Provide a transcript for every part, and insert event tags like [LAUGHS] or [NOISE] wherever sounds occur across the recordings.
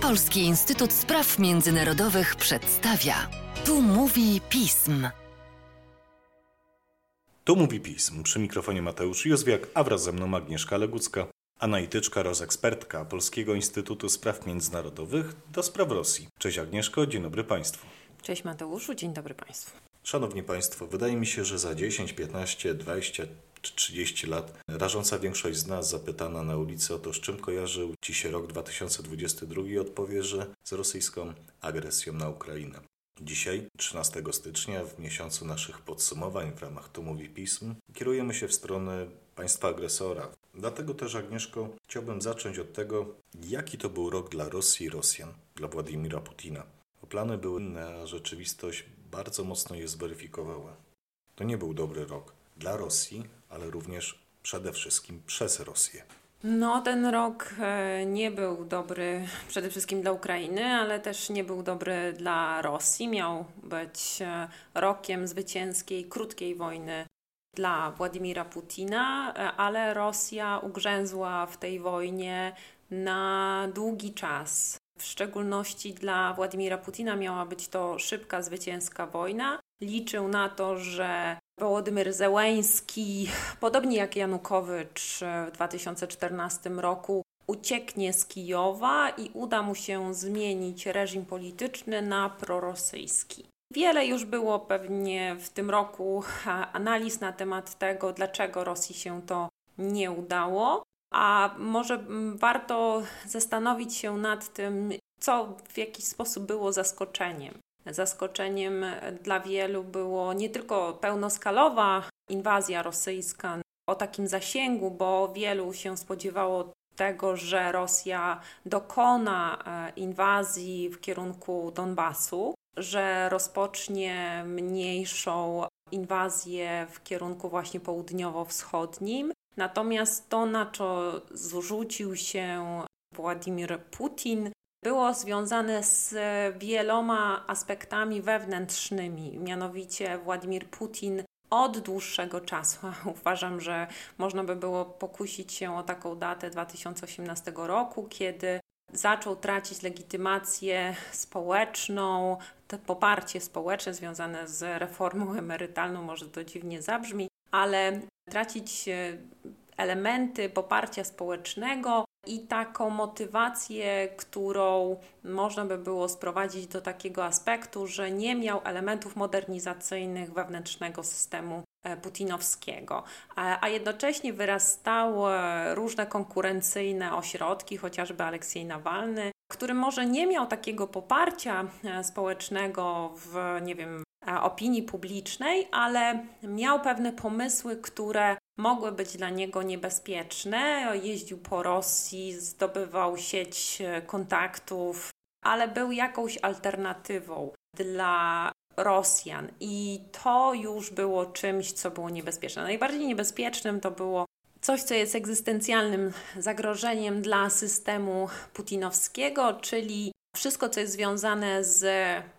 Polski Instytut Spraw Międzynarodowych przedstawia. Tu mówi pism. Tu mówi pism. Przy mikrofonie Mateusz Józwiak, a wraz ze mną Agnieszka Legucka, analityczka, rozekspertka Polskiego Instytutu Spraw Międzynarodowych do spraw Rosji. Cześć Agnieszko, dzień dobry Państwu. Cześć Mateuszu, dzień dobry Państwu. Szanowni Państwo, wydaje mi się, że za 10, 15, 20 czy 30 lat rażąca większość z nas zapytana na ulicy o to, z czym kojarzył Ci się rok 2022 odpowie, że z rosyjską agresją na Ukrainę. Dzisiaj, 13 stycznia, w miesiącu naszych podsumowań w ramach Tu Mówi Pism, kierujemy się w stronę państwa agresora. Dlatego też, Agnieszko, chciałbym zacząć od tego, jaki to był rok dla Rosji i Rosjan, dla Władimira Putina. Bo plany były inne, a rzeczywistość bardzo mocno je zweryfikowała. To nie był dobry rok dla Rosji, ale również przede wszystkim przez Rosję. No, ten rok e, nie był dobry przede wszystkim dla Ukrainy, ale też nie był dobry dla Rosji. Miał być e, rokiem zwycięskiej, krótkiej wojny dla Władimira Putina, e, ale Rosja ugrzęzła w tej wojnie na długi czas. W szczególności dla Władimira Putina miała być to szybka, zwycięska wojna. Liczył na to, że Wołodymyr Zełęński, podobnie jak Janukowycz w 2014 roku, ucieknie z Kijowa i uda mu się zmienić reżim polityczny na prorosyjski. Wiele już było pewnie w tym roku analiz na temat tego, dlaczego Rosji się to nie udało, a może warto zastanowić się nad tym, co w jakiś sposób było zaskoczeniem. Zaskoczeniem dla wielu było nie tylko pełnoskalowa inwazja rosyjska o takim zasięgu, bo wielu się spodziewało tego, że Rosja dokona e, inwazji w kierunku Donbasu, że rozpocznie mniejszą inwazję w kierunku właśnie południowo-wschodnim. Natomiast to, na co zrzucił się Władimir Putin, było związane z wieloma aspektami wewnętrznymi. Mianowicie Władimir Putin od dłuższego czasu, [LAUGHS] uważam, że można by było pokusić się o taką datę 2018 roku, kiedy zaczął tracić legitymację społeczną, to poparcie społeczne związane z reformą emerytalną, może to dziwnie zabrzmi, ale tracić e, elementy poparcia społecznego i taką motywację, którą można by było sprowadzić do takiego aspektu, że nie miał elementów modernizacyjnych wewnętrznego systemu e, putinowskiego, a jednocześnie wyrastały różne konkurencyjne ośrodki, chociażby Aleksiej Nawalny, który może nie miał takiego poparcia e, społecznego w, nie wiem, e, opinii publicznej, ale miał pewne pomysły, które mogły być dla niego niebezpieczne. Jeździł po Rosji, zdobywał sieć e, kontaktów, ale był jakąś alternatywą dla Rosjan i to już było czymś, co było niebezpieczne. Najbardziej niebezpiecznym to było coś, co jest egzystencjalnym zagrożeniem dla systemu putinowskiego, czyli wszystko, co jest związane z,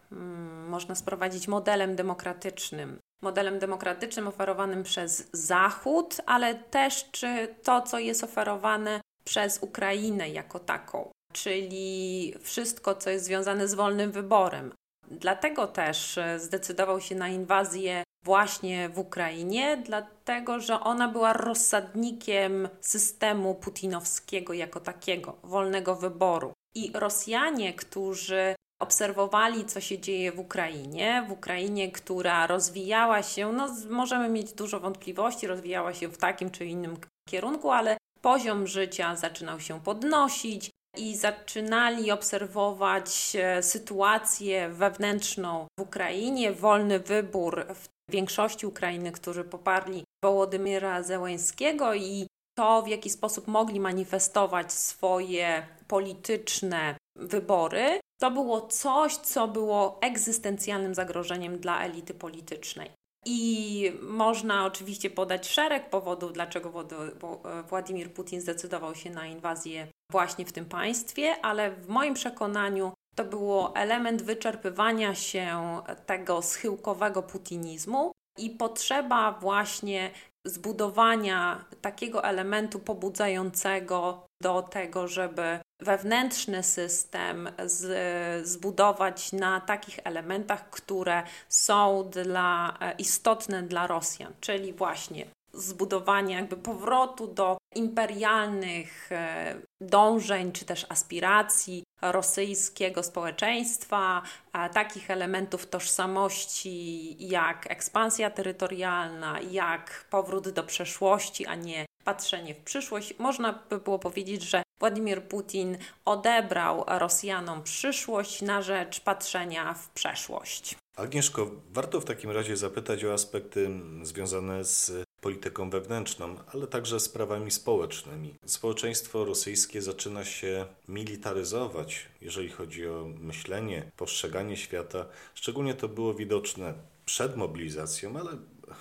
hmm, można sprowadzić, modelem demokratycznym. Modelem demokratycznym oferowanym przez Zachód, ale też czy to, co jest oferowane przez Ukrainę jako taką, czyli wszystko, co jest związane z wolnym wyborem. Dlatego też e, zdecydował się na inwazję właśnie w Ukrainie, dlatego że ona była rozsadnikiem systemu putinowskiego jako takiego, wolnego wyboru. I Rosjanie, którzy obserwowali, co się dzieje w Ukrainie, w Ukrainie, która rozwijała się, no możemy mieć dużo wątpliwości, rozwijała się w takim czy innym kierunku, ale poziom życia zaczynał się podnosić i zaczynali obserwować e, sytuację wewnętrzną w Ukrainie, wolny wybór w większości Ukrainy, którzy poparli Wołodymyra Zełęńskiego i to, w jaki sposób mogli manifestować swoje polityczne wybory, to było coś, co było egzystencjalnym zagrożeniem dla elity politycznej. I można oczywiście podać szereg powodów, dlaczego Władimir Putin zdecydował się na inwazję właśnie w tym państwie, ale w moim przekonaniu to było element wyczerpywania się tego schyłkowego putinizmu i potrzeba właśnie zbudowania takiego elementu pobudzającego do tego, żeby wewnętrzny system z, zbudować na takich elementach, które są dla, e, istotne dla Rosjan, czyli właśnie zbudowanie jakby powrotu do imperialnych e, dążeń czy też aspiracji rosyjskiego społeczeństwa, takich elementów tożsamości jak ekspansja terytorialna, jak powrót do przeszłości, a nie patrzenie w przyszłość. Można by było powiedzieć, że Władimir Putin odebrał Rosjanom przyszłość na rzecz patrzenia w przeszłość. Agnieszko, warto w takim razie zapytać o aspekty związane z polityką wewnętrzną, ale także sprawami społecznymi. Społeczeństwo rosyjskie zaczyna się militaryzować, jeżeli chodzi o myślenie, postrzeganie świata. Szczególnie to było widoczne przed mobilizacją, ale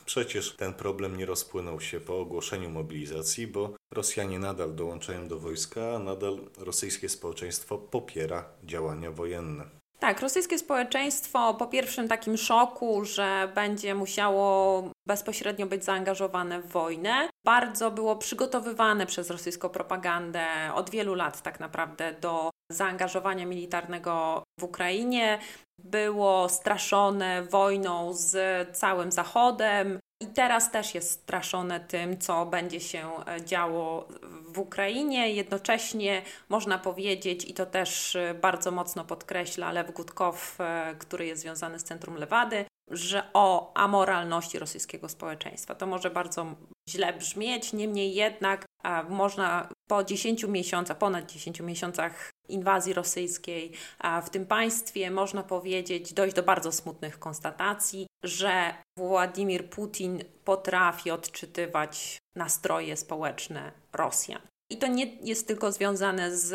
przecież ten problem nie rozpłynął się po ogłoszeniu mobilizacji, bo Rosjanie nadal dołączają do wojska, a nadal rosyjskie społeczeństwo popiera działania wojenne. Tak, rosyjskie społeczeństwo po pierwszym takim szoku, że będzie musiało bezpośrednio być zaangażowane w wojnę, bardzo było przygotowywane przez rosyjską propagandę od wielu lat tak naprawdę do zaangażowania militarnego w Ukrainie. Było straszone wojną z całym Zachodem, i teraz też jest straszone tym, co będzie się e, działo w Ukrainie. Jednocześnie można powiedzieć, i to też e, bardzo mocno podkreśla Lew Gutkow, e, który jest związany z Centrum Lewady, że o amoralności rosyjskiego społeczeństwa. To może bardzo źle brzmieć, niemniej jednak można po 10 miesiącach, ponad 10 miesiącach inwazji rosyjskiej w tym państwie, można powiedzieć, dojść do bardzo smutnych konstatacji, że Władimir Putin potrafi odczytywać nastroje społeczne Rosjan. I to nie jest tylko związane z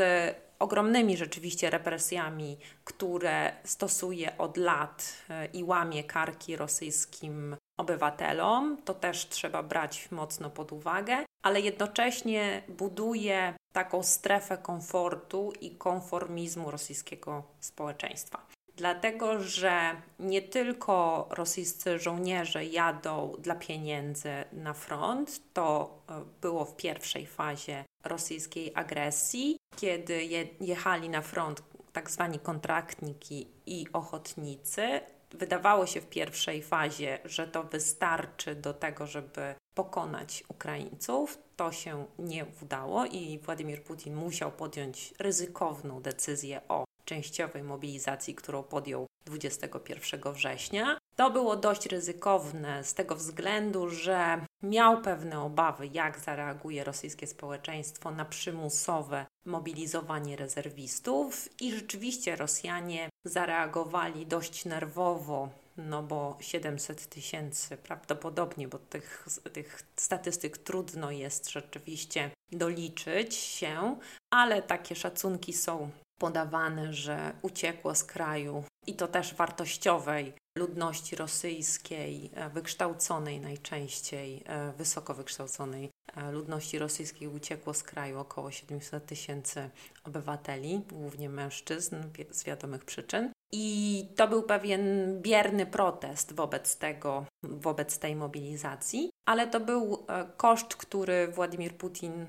ogromnymi rzeczywiście represjami, które stosuje od lat e, i łamie karki rosyjskim obywatelom. To też trzeba brać mocno pod uwagę, ale jednocześnie buduje taką strefę komfortu i konformizmu rosyjskiego społeczeństwa. Dlatego, że nie tylko rosyjscy żołnierze jadą dla pieniędzy na front, to e, było w pierwszej fazie rosyjskiej agresji, kiedy je, jechali na front tak zwani kontraktniki i ochotnicy. Wydawało się w pierwszej fazie, że to wystarczy do tego, żeby pokonać Ukraińców. To się nie udało i Władimir Putin musiał podjąć ryzykowną decyzję o częściowej mobilizacji, którą podjął 21 września. To było dość ryzykowne z tego względu, że miał pewne obawy, jak zareaguje rosyjskie społeczeństwo na przymusowe mobilizowanie rezerwistów, i rzeczywiście Rosjanie zareagowali dość nerwowo no bo 700 tysięcy prawdopodobnie, bo tych, tych statystyk trudno jest rzeczywiście doliczyć się, ale takie szacunki są podawane, że uciekło z kraju i to też wartościowej ludności rosyjskiej, e, wykształconej najczęściej, e, wysoko wykształconej e, ludności rosyjskiej uciekło z kraju około 700 tysięcy obywateli, głównie mężczyzn z wiadomych przyczyn. I to był pewien bierny protest wobec tego, wobec tej mobilizacji, ale to był koszt, który Władimir Putin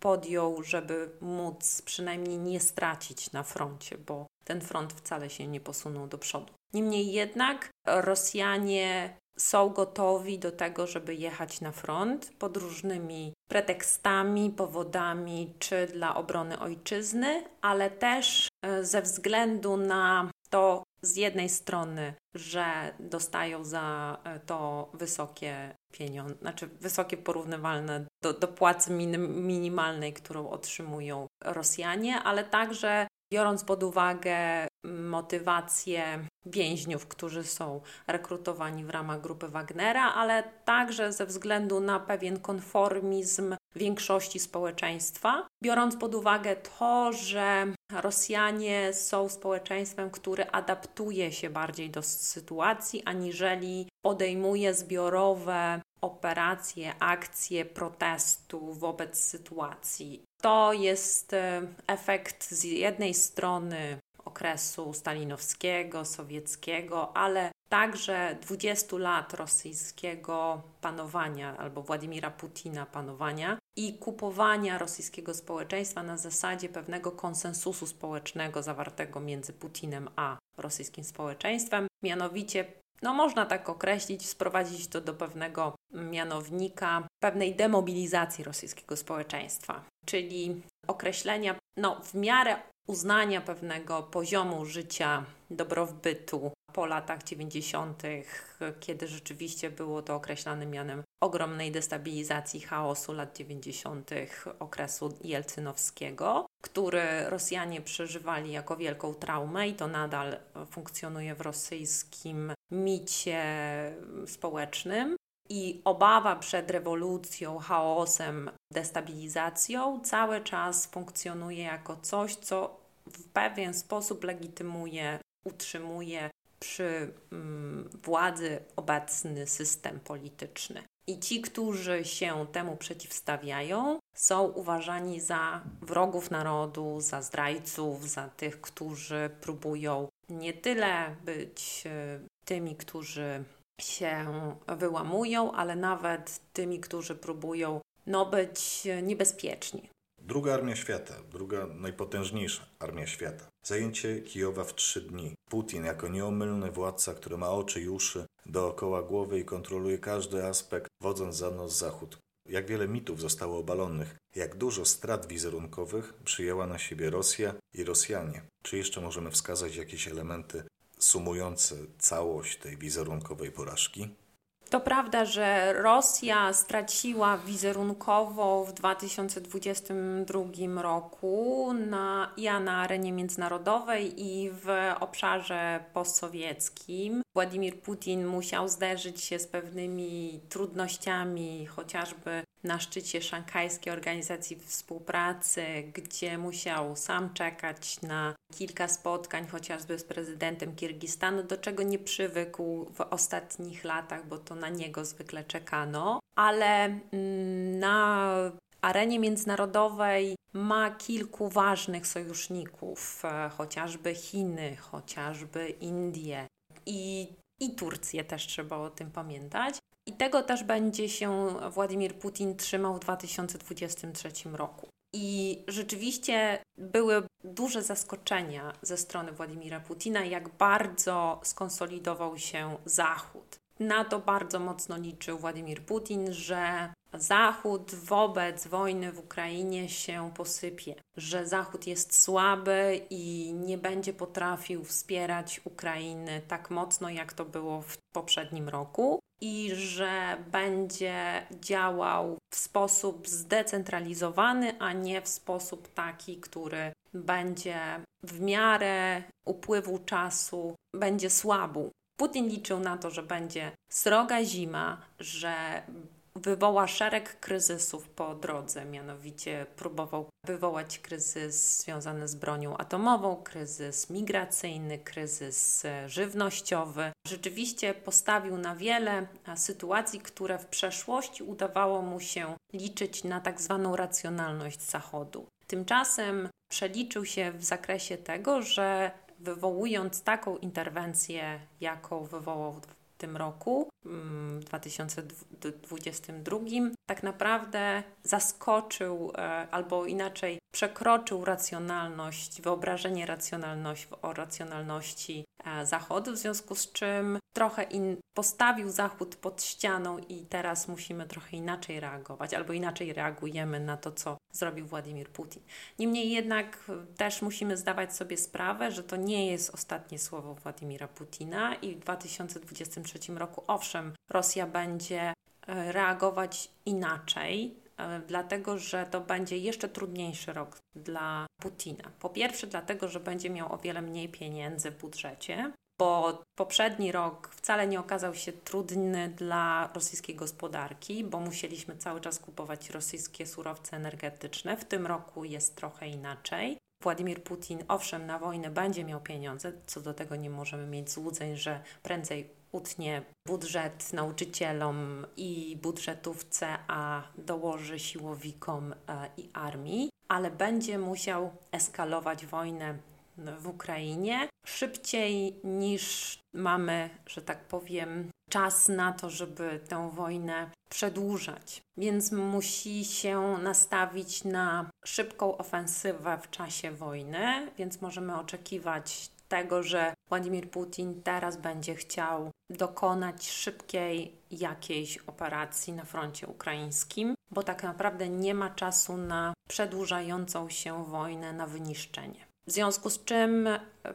podjął, żeby móc przynajmniej nie stracić na froncie, bo ten front wcale się nie posunął do przodu. Niemniej jednak Rosjanie są gotowi do tego, żeby jechać na front pod różnymi pretekstami, powodami, czy dla obrony ojczyzny, ale też e, ze względu na to z jednej strony, że dostają za e, to wysokie pieniądze, znaczy wysokie porównywalne do, do płacy minim, minimalnej, którą otrzymują Rosjanie, ale także biorąc pod uwagę motywację więźniów, którzy są rekrutowani w ramach grupy Wagnera, ale także ze względu na pewien konformizm większości społeczeństwa, biorąc pod uwagę to, że Rosjanie są społeczeństwem, które adaptuje się bardziej do sytuacji, aniżeli podejmuje zbiorowe operacje, akcje protestu wobec sytuacji. To jest e, efekt z jednej strony okresu stalinowskiego, sowieckiego, ale także 20 lat rosyjskiego panowania albo Władimira Putina panowania, i kupowania rosyjskiego społeczeństwa na zasadzie pewnego konsensusu społecznego zawartego między Putinem a rosyjskim społeczeństwem. Mianowicie, no można tak określić, sprowadzić to do pewnego mianownika, pewnej demobilizacji rosyjskiego społeczeństwa, czyli określenia no, w miarę uznania pewnego poziomu życia, dobrobytu po latach 90., kiedy rzeczywiście było to określane mianem ogromnej destabilizacji chaosu lat 90. okresu jelcynowskiego, który Rosjanie przeżywali jako wielką traumę i to nadal funkcjonuje w rosyjskim micie społecznym. I obawa przed rewolucją, chaosem, destabilizacją cały czas funkcjonuje jako coś, co w pewien sposób legitymuje, utrzymuje przy mm, władzy obecny system polityczny. I ci, którzy się temu przeciwstawiają, są uważani za wrogów narodu, za zdrajców, za tych, którzy próbują nie tyle być e, tymi, którzy się wyłamują, ale nawet tymi, którzy próbują no, być niebezpieczni. Druga armia świata, druga najpotężniejsza armia świata. Zajęcie Kijowa w trzy dni. Putin jako nieomylny władca, który ma oczy i uszy dookoła głowy i kontroluje każdy aspekt, wodząc za nos Zachód. Jak wiele mitów zostało obalonych, jak dużo strat wizerunkowych przyjęła na siebie Rosja i Rosjanie. Czy jeszcze możemy wskazać jakieś elementy sumujące całość tej wizerunkowej porażki? To prawda, że Rosja straciła wizerunkowo w 2022 roku na, ja na arenie międzynarodowej i w obszarze postsowieckim. Władimir Putin musiał zderzyć się z pewnymi trudnościami, chociażby na szczycie Szanghajskiej Organizacji Współpracy, gdzie musiał sam czekać na kilka spotkań, chociażby z prezydentem Kirgistanu, do czego nie przywykł w ostatnich latach, bo to na niego zwykle czekano. Ale mm, na arenie międzynarodowej ma kilku ważnych sojuszników, e, chociażby Chiny, chociażby Indie i, i Turcję też trzeba o tym pamiętać. I tego też będzie się Władimir Putin trzymał w 2023 roku. I rzeczywiście były duże zaskoczenia ze strony Władimira Putina, jak bardzo skonsolidował się Zachód. Na to bardzo mocno liczył Władimir Putin, że Zachód wobec wojny w Ukrainie się posypie, że Zachód jest słaby i nie będzie potrafił wspierać Ukrainy tak mocno, jak to było w poprzednim roku i że będzie działał w sposób zdecentralizowany, a nie w sposób taki, który będzie w miarę upływu czasu będzie słabł. Putin liczył na to, że będzie sroga zima, że wywoła szereg kryzysów po drodze, mianowicie próbował wywołać kryzys związany z bronią atomową, kryzys migracyjny, kryzys e, żywnościowy. Rzeczywiście postawił na wiele sytuacji, które w przeszłości udawało mu się liczyć na tak zwaną racjonalność Zachodu. Tymczasem przeliczył się w zakresie tego, że wywołując taką interwencję, jaką wywołał tym roku, mm, w 2022, tak naprawdę zaskoczył, e, albo inaczej przekroczył racjonalność, wyobrażenie racjonalności, o racjonalności e, Zachodu, w związku z czym trochę in, postawił Zachód pod ścianą i teraz musimy trochę inaczej reagować, albo inaczej reagujemy na to, co zrobił Władimir Putin. Niemniej jednak też musimy zdawać sobie sprawę, że to nie jest ostatnie słowo Władimira Putina i w 2023 roku owszem, Rosja będzie e, reagować inaczej, e, dlatego że to będzie jeszcze trudniejszy rok dla Putina. Po pierwsze, dlatego, że będzie miał o wiele mniej pieniędzy w budżecie, bo poprzedni rok wcale nie okazał się trudny dla rosyjskiej gospodarki, bo musieliśmy cały czas kupować rosyjskie surowce energetyczne. W tym roku jest trochę inaczej. Władimir Putin, owszem, na wojnę będzie miał pieniądze, co do tego nie możemy mieć złudzeń, że prędzej utnie budżet nauczycielom i budżetówce, a dołoży siłowikom e, i armii, ale będzie musiał eskalować wojnę w Ukrainie szybciej niż mamy, że tak powiem, czas na to, żeby tę wojnę przedłużać, więc musi się nastawić na szybką ofensywę w czasie wojny, więc możemy oczekiwać tego, że Władimir Putin teraz będzie chciał dokonać szybkiej jakiejś operacji na froncie ukraińskim, bo tak naprawdę nie ma czasu na przedłużającą się wojnę, na wyniszczenie. W związku z czym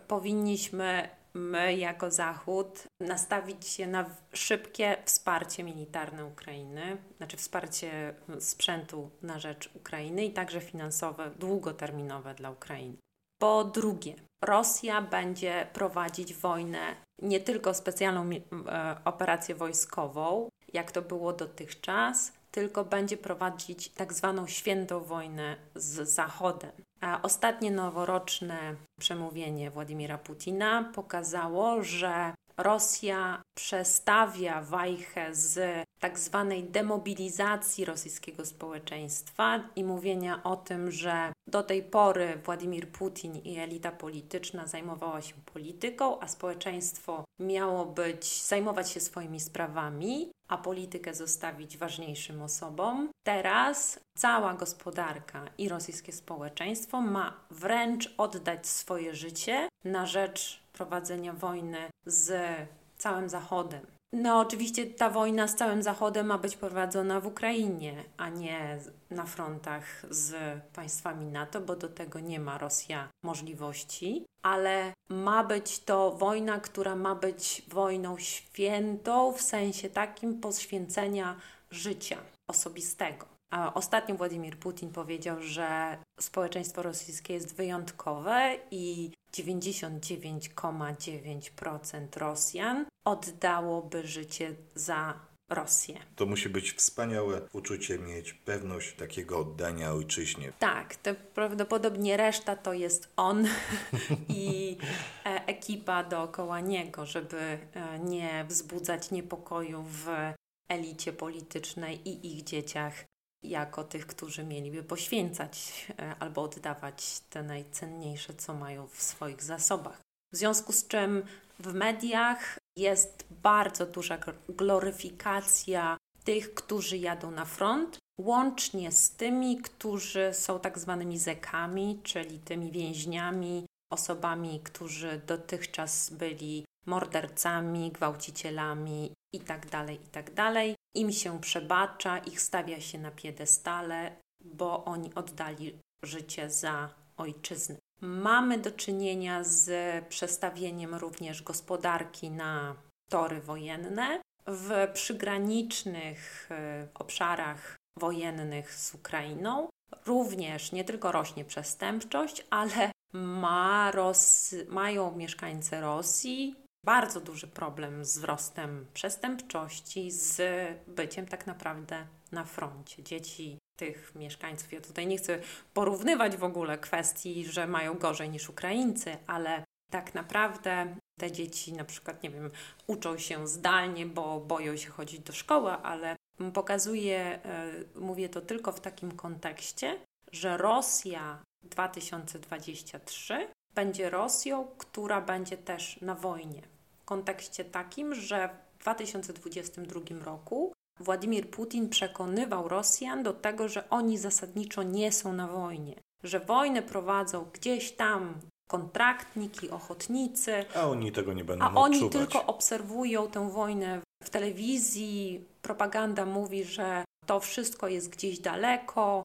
powinniśmy my jako Zachód nastawić się na szybkie wsparcie militarne Ukrainy, znaczy wsparcie sprzętu na rzecz Ukrainy i także finansowe, długoterminowe dla Ukrainy. Po drugie, Rosja będzie prowadzić wojnę nie tylko specjalną e, operację wojskową, jak to było dotychczas, tylko będzie prowadzić tak zwaną świętą wojnę z Zachodem. A ostatnie noworoczne przemówienie Władimira Putina pokazało, że Rosja przestawia wajchę z tak zwanej demobilizacji rosyjskiego społeczeństwa i mówienia o tym, że do tej pory Władimir Putin i elita polityczna zajmowała się polityką, a społeczeństwo miało być zajmować się swoimi sprawami, a politykę zostawić ważniejszym osobom. Teraz cała gospodarka i rosyjskie społeczeństwo ma wręcz oddać swoje życie na rzecz prowadzenia wojny z całym Zachodem. No, oczywiście ta wojna z całym Zachodem ma być prowadzona w Ukrainie, a nie na frontach z państwami NATO, bo do tego nie ma Rosja możliwości, ale ma być to wojna, która ma być wojną świętą w sensie takim poświęcenia życia osobistego. A ostatnio Władimir Putin powiedział, że społeczeństwo rosyjskie jest wyjątkowe i 99,9% Rosjan oddałoby życie za Rosję. To musi być wspaniałe uczucie mieć pewność takiego oddania ojczyźnie. Tak, to prawdopodobnie reszta to jest on [LAUGHS] i e, ekipa dookoła niego, żeby e, nie wzbudzać niepokoju w elicie politycznej i ich dzieciach jako tych, którzy mieliby poświęcać albo oddawać te najcenniejsze, co mają w swoich zasobach. W związku z czym w mediach jest bardzo duża gloryfikacja tych, którzy jadą na front, łącznie z tymi, którzy są tak zwanymi zekami, czyli tymi więźniami, osobami, którzy dotychczas byli mordercami, gwałcicielami itd., tak itd. Im się przebacza, ich stawia się na piedestale, bo oni oddali życie za ojczyznę. Mamy do czynienia z przestawieniem również gospodarki na tory wojenne. W przygranicznych e, obszarach wojennych z Ukrainą również nie tylko rośnie przestępczość, ale ma Ros mają mieszkańcy Rosji bardzo duży problem z wzrostem przestępczości, z byciem tak naprawdę na froncie. Dzieci tych mieszkańców, ja tutaj nie chcę porównywać w ogóle kwestii, że mają gorzej niż Ukraińcy, ale tak naprawdę te dzieci na przykład, nie wiem, uczą się zdalnie, bo boją się chodzić do szkoły, ale pokazuję, e, mówię to tylko w takim kontekście, że Rosja 2023 będzie Rosją, która będzie też na wojnie. Kontekście takim, że w 2022 roku Władimir Putin przekonywał Rosjan do tego, że oni zasadniczo nie są na wojnie, że wojnę prowadzą gdzieś tam kontraktniki, ochotnicy. A oni tego nie będą A oni odczuwać. tylko obserwują tę wojnę w telewizji. Propaganda mówi, że to wszystko jest gdzieś daleko,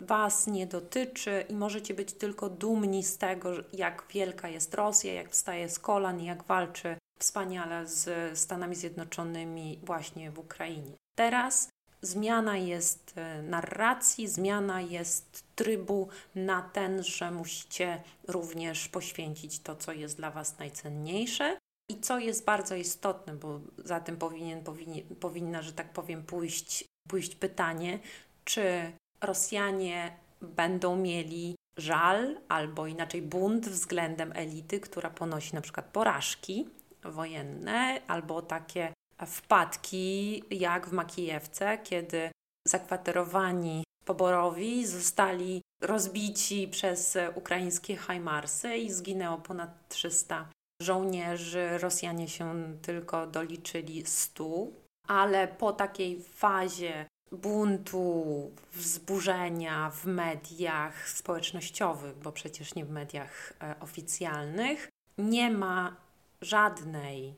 Was nie dotyczy i możecie być tylko dumni z tego, jak wielka jest Rosja, jak wstaje z kolan i jak walczy wspaniale z Stanami Zjednoczonymi właśnie w Ukrainie. Teraz zmiana jest e, narracji, zmiana jest trybu na ten, że musicie również poświęcić to, co jest dla Was najcenniejsze. I co jest bardzo istotne, bo za tym powinien, powinien, powinna, że tak powiem, pójść, pójść pytanie, czy Rosjanie będą mieli żal albo inaczej bunt względem elity, która ponosi na przykład porażki wojenne, albo takie wpadki jak w Makijewce, kiedy zakwaterowani poborowi zostali rozbici przez ukraińskie Hajmarsy i zginęło ponad 300 żołnierzy. Rosjanie się tylko doliczyli 100 ale po takiej fazie buntu, wzburzenia w mediach społecznościowych, bo przecież nie w mediach e, oficjalnych, nie ma żadnej e,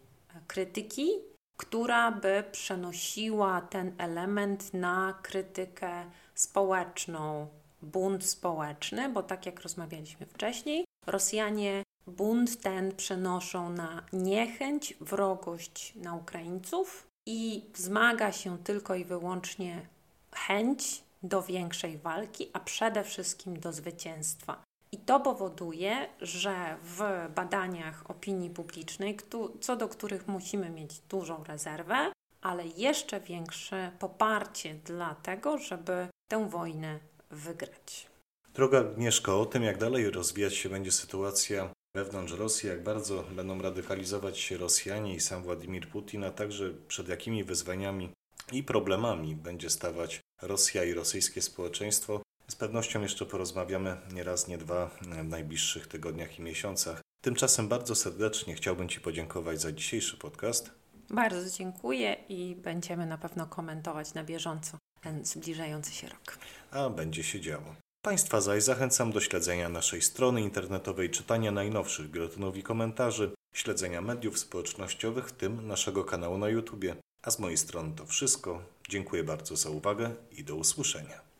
krytyki, która by przenosiła ten element na krytykę społeczną, bunt społeczny, bo tak jak rozmawialiśmy wcześniej, Rosjanie bunt ten przenoszą na niechęć, wrogość na Ukraińców i wzmaga się tylko i wyłącznie chęć do większej walki, a przede wszystkim do zwycięstwa. I to powoduje, że w badaniach opinii publicznej, co do których musimy mieć dużą rezerwę, ale jeszcze większe poparcie dla tego, żeby tę wojnę wygrać. Droga Agnieszko, o tym jak dalej rozwijać się będzie sytuacja wewnątrz Rosji, jak bardzo będą radykalizować się Rosjanie i sam Władimir Putin, a także przed jakimi wyzwaniami i problemami będzie stawać Rosja i rosyjskie społeczeństwo. Z pewnością jeszcze porozmawiamy nie raz, nie dwa w najbliższych tygodniach i miesiącach. Tymczasem bardzo serdecznie chciałbym Ci podziękować za dzisiejszy podcast. Bardzo dziękuję i będziemy na pewno komentować na bieżąco ten zbliżający się rok. A będzie się działo. Państwa zaś zachęcam do śledzenia naszej strony internetowej, czytania najnowszych biuletynów i komentarzy, śledzenia mediów społecznościowych, w tym naszego kanału na YouTube. A z mojej strony to wszystko. Dziękuję bardzo za uwagę i do usłyszenia.